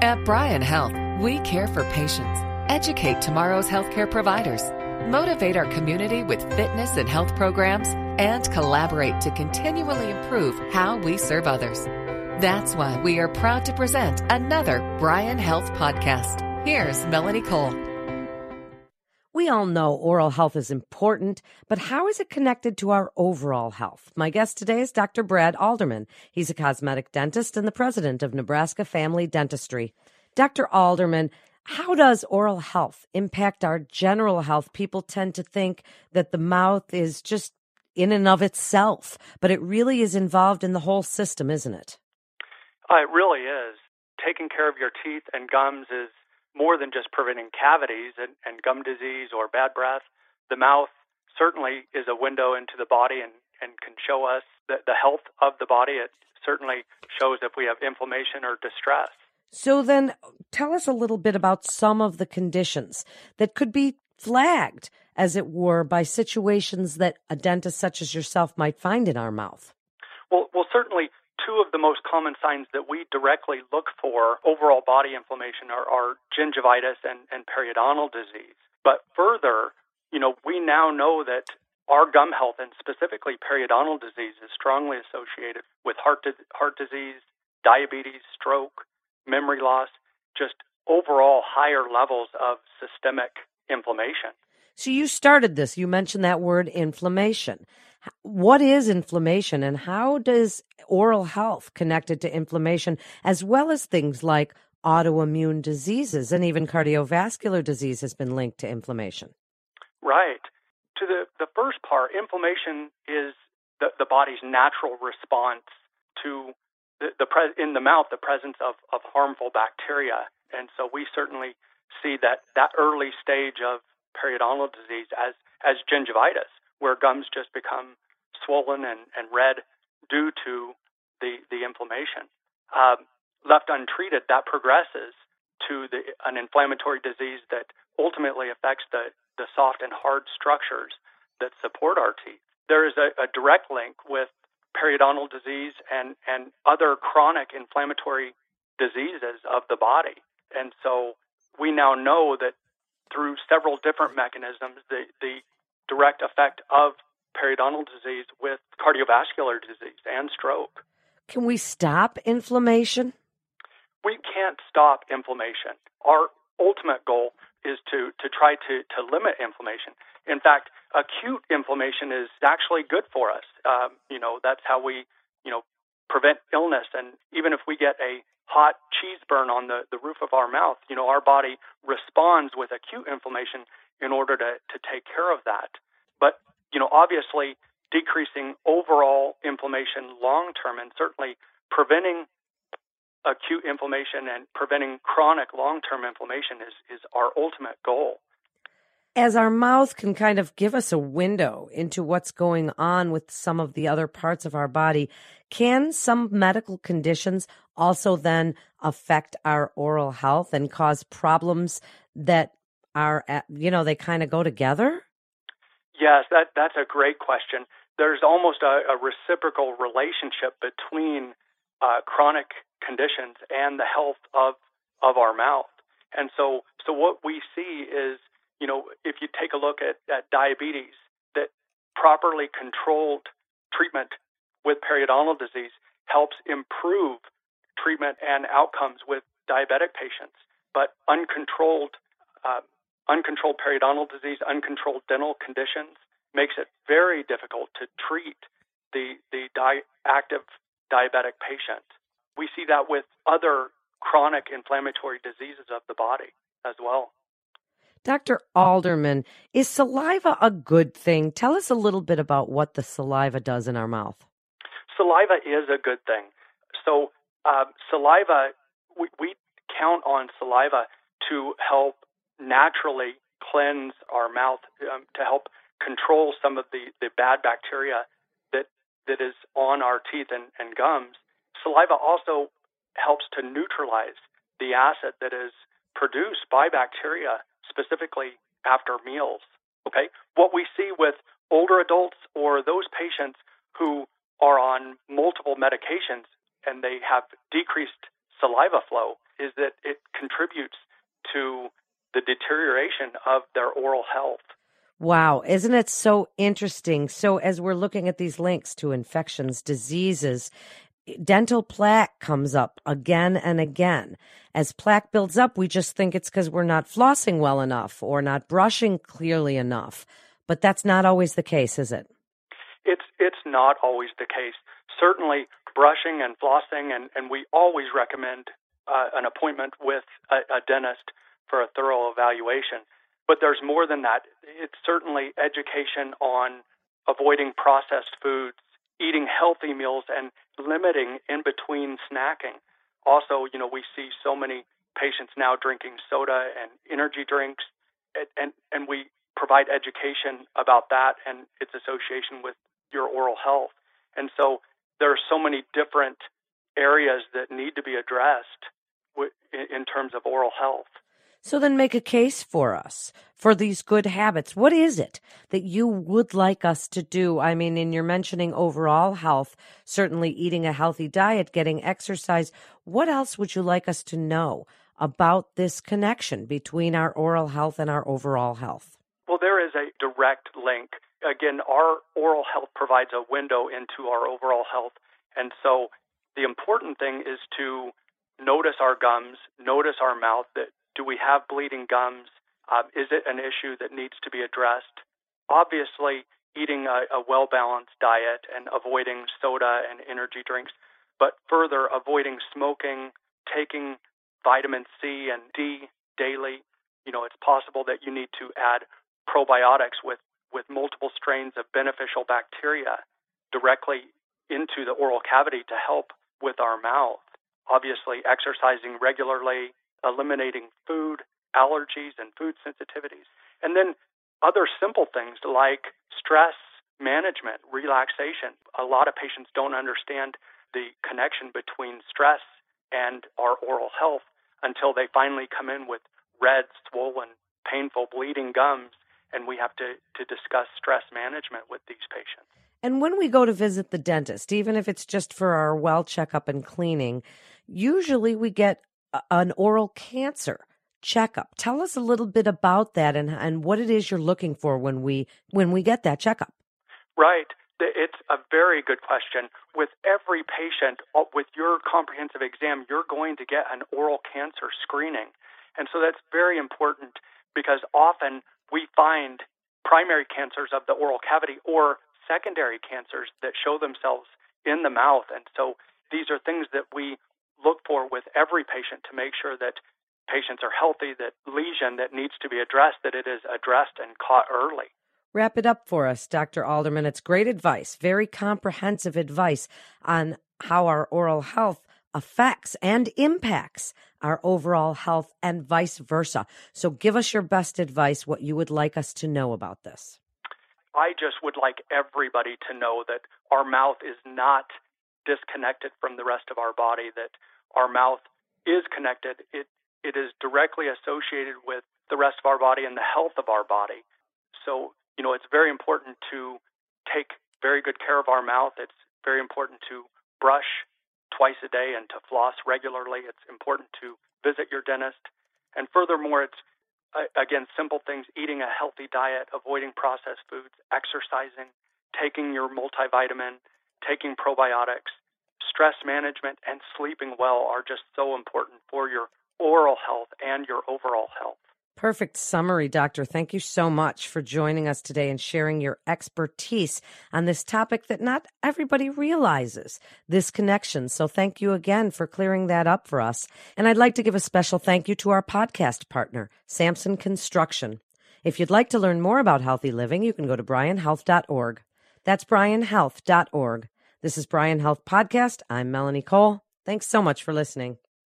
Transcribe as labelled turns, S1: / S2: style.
S1: At Bryan Health, we care for patients, educate tomorrow's healthcare providers, motivate our community with fitness and health programs, and collaborate to continually improve how we serve others. That's why we are proud to present another Bryan Health podcast. Here's Melanie Cole.
S2: We all know oral health is important, but how is it connected to our overall health? My guest today is Dr. Brad Alderman. He's a cosmetic dentist and the president of Nebraska Family Dentistry. Dr. Alderman, how does oral health impact our general health? People tend to think that the mouth is just in and of itself, but it really is involved in the whole system, isn't it?
S3: Uh, it really is. Taking care of your teeth and gums is more than just preventing cavities and, and gum disease or bad breath. The mouth certainly is a window into the body and, and can show us the, the health of the body. It certainly shows if we have inflammation or distress.
S2: So then tell us a little bit about some of the conditions that could be flagged, as it were, by situations that a dentist such as yourself might find in our mouth.
S3: Well, well, certainly two of the most common signs that we directly look for overall body inflammation are, are gingivitis and, and periodontal disease. But further, you know, we now know that our gum health and specifically periodontal disease is strongly associated with heart, di- heart disease, diabetes, stroke, memory loss, just overall higher levels of systemic inflammation.
S2: So you started this. You mentioned that word inflammation. What is inflammation and how does oral health connected to inflammation as well as things like autoimmune diseases and even cardiovascular disease has been linked to inflammation?
S3: Right. To the, the first part, inflammation is the, the body's natural response to the, the pre- in the mouth the presence of, of harmful bacteria. And so we certainly see that, that early stage of periodontal disease as, as gingivitis, where gums just become swollen and, and red due to the, the inflammation. Um, left untreated, that progresses to the, an inflammatory disease that ultimately affects the, the soft and hard structures that support our teeth. There is a, a direct link with periodontal disease and, and other chronic inflammatory diseases of the body. And so we now know that through several different mechanisms, the, the direct effect of periodontal disease with cardiovascular disease and stroke.
S2: Can we stop inflammation?
S3: We can't stop inflammation. Our ultimate goal is to, to try to, to limit inflammation. In fact, acute inflammation is actually good for us. Um, you know, that's how we, you know, prevent illness. And even if we get a hot cheese burn on the, the roof of our mouth, you know, our body responds with acute inflammation in order to, to take care of that. But, you know, obviously decreasing overall inflammation long term and certainly preventing acute inflammation and preventing chronic long term inflammation is, is our ultimate goal.
S2: As our mouth can kind of give us a window into what's going on with some of the other parts of our body, can some medical conditions also then affect our oral health and cause problems that are, you know, they kind of go together?
S3: Yes, that, that's a great question. There's almost a, a reciprocal relationship between uh, chronic conditions and the health of of our mouth. And so, so what we see is, you know, if you take a look at, at diabetes, that properly controlled treatment with periodontal disease helps improve treatment and outcomes with diabetic patients. But uncontrolled, uh, uncontrolled periodontal disease, uncontrolled dental conditions makes it very difficult to treat the the di- active diabetic patient. We see that with other chronic inflammatory diseases of the body as well.
S2: Dr. Alderman, is saliva a good thing? Tell us a little bit about what the saliva does in our mouth.
S3: Saliva is a good thing. So, uh, saliva, we, we count on saliva to help naturally cleanse our mouth, um, to help control some of the, the bad bacteria that, that is on our teeth and, and gums. Saliva also helps to neutralize the acid that is produced by bacteria, specifically after meals. Okay, what we see with older adults or those patients who are on multiple medications and they have decreased saliva flow is that it contributes to the deterioration of their oral health.
S2: Wow, isn't it so interesting? So, as we're looking at these links to infections, diseases, dental plaque comes up again and again. As plaque builds up, we just think it's because we're not flossing well enough or not brushing clearly enough. But that's not always the case, is it?
S3: It's it's not always the case. Certainly, brushing and flossing, and, and we always recommend uh, an appointment with a, a dentist for a thorough evaluation. But there's more than that. It's certainly education on avoiding processed foods, eating healthy meals, and limiting in between snacking. Also, you know, we see so many patients now drinking soda and energy drinks, and, and, and we provide education about that and its association with your oral health. And so there are so many different areas that need to be addressed in terms of oral health.
S2: So then make a case for us for these good habits. What is it that you would like us to do? I mean, in your mentioning overall health, certainly eating a healthy diet, getting exercise. What else would you like us to know about this connection between our oral health and our overall health?
S3: Well, there is a direct link. Again, our oral health provides a window into our overall health. And so the important thing is to notice our gums, notice our mouth, that do we have bleeding gums? Uh, is it an issue that needs to be addressed? Obviously, eating a, a well balanced diet and avoiding soda and energy drinks, but further, avoiding smoking, taking vitamin C and D daily. You know, it's possible that you need to add probiotics with, with multiple strains of beneficial bacteria directly into the oral cavity to help with our mouth. Obviously, exercising regularly, eliminating food allergies and food sensitivities. And then other simple things like stress management, relaxation. A lot of patients don't understand the connection between stress and our oral health until they finally come in with red, swollen, painful, bleeding gums, and we have to, to discuss stress management with these patients.
S2: And when we go to visit the dentist, even if it's just for our well checkup and cleaning, usually we get an oral cancer checkup. Tell us a little bit about that and, and what it is you're looking for when we when we get that checkup.
S3: Right. It's a very good question. With every patient, uh, with your comprehensive exam, you're going to get an oral cancer screening. And so that's very important because often we find primary cancers of the oral cavity or secondary cancers that show themselves in the mouth. And so these are things that we look for with every patient to make sure that patients are healthy, that lesion that needs to be addressed, that it is addressed and caught early.
S2: Wrap it up for us, Dr. Alderman. It's great advice, very comprehensive advice on how our oral health affects and impacts our overall health and vice versa. So give us your best advice, what you would like us to know about this.
S3: I just would like everybody to know that our mouth is not disconnected from the rest of our body, that our mouth is connected. It it is directly associated with the rest of our body and the health of our body. So, you know, it's very important to take very good care of our mouth. It's very important to brush twice a day and to floss regularly. It's important to visit your dentist. And furthermore, it's again simple things eating a healthy diet, avoiding processed foods, exercising, taking your multivitamin, taking probiotics, stress management, and sleeping well are just so important for your oral health and your overall health.
S2: Perfect summary, Doctor. Thank you so much for joining us today and sharing your expertise on this topic that not everybody realizes this connection. So thank you again for clearing that up for us. And I'd like to give a special thank you to our podcast partner, Sampson Construction. If you'd like to learn more about healthy living, you can go to bryanhealth.org. That's bryanhealth.org. This is Bryan Health Podcast. I'm Melanie Cole. Thanks so much for listening.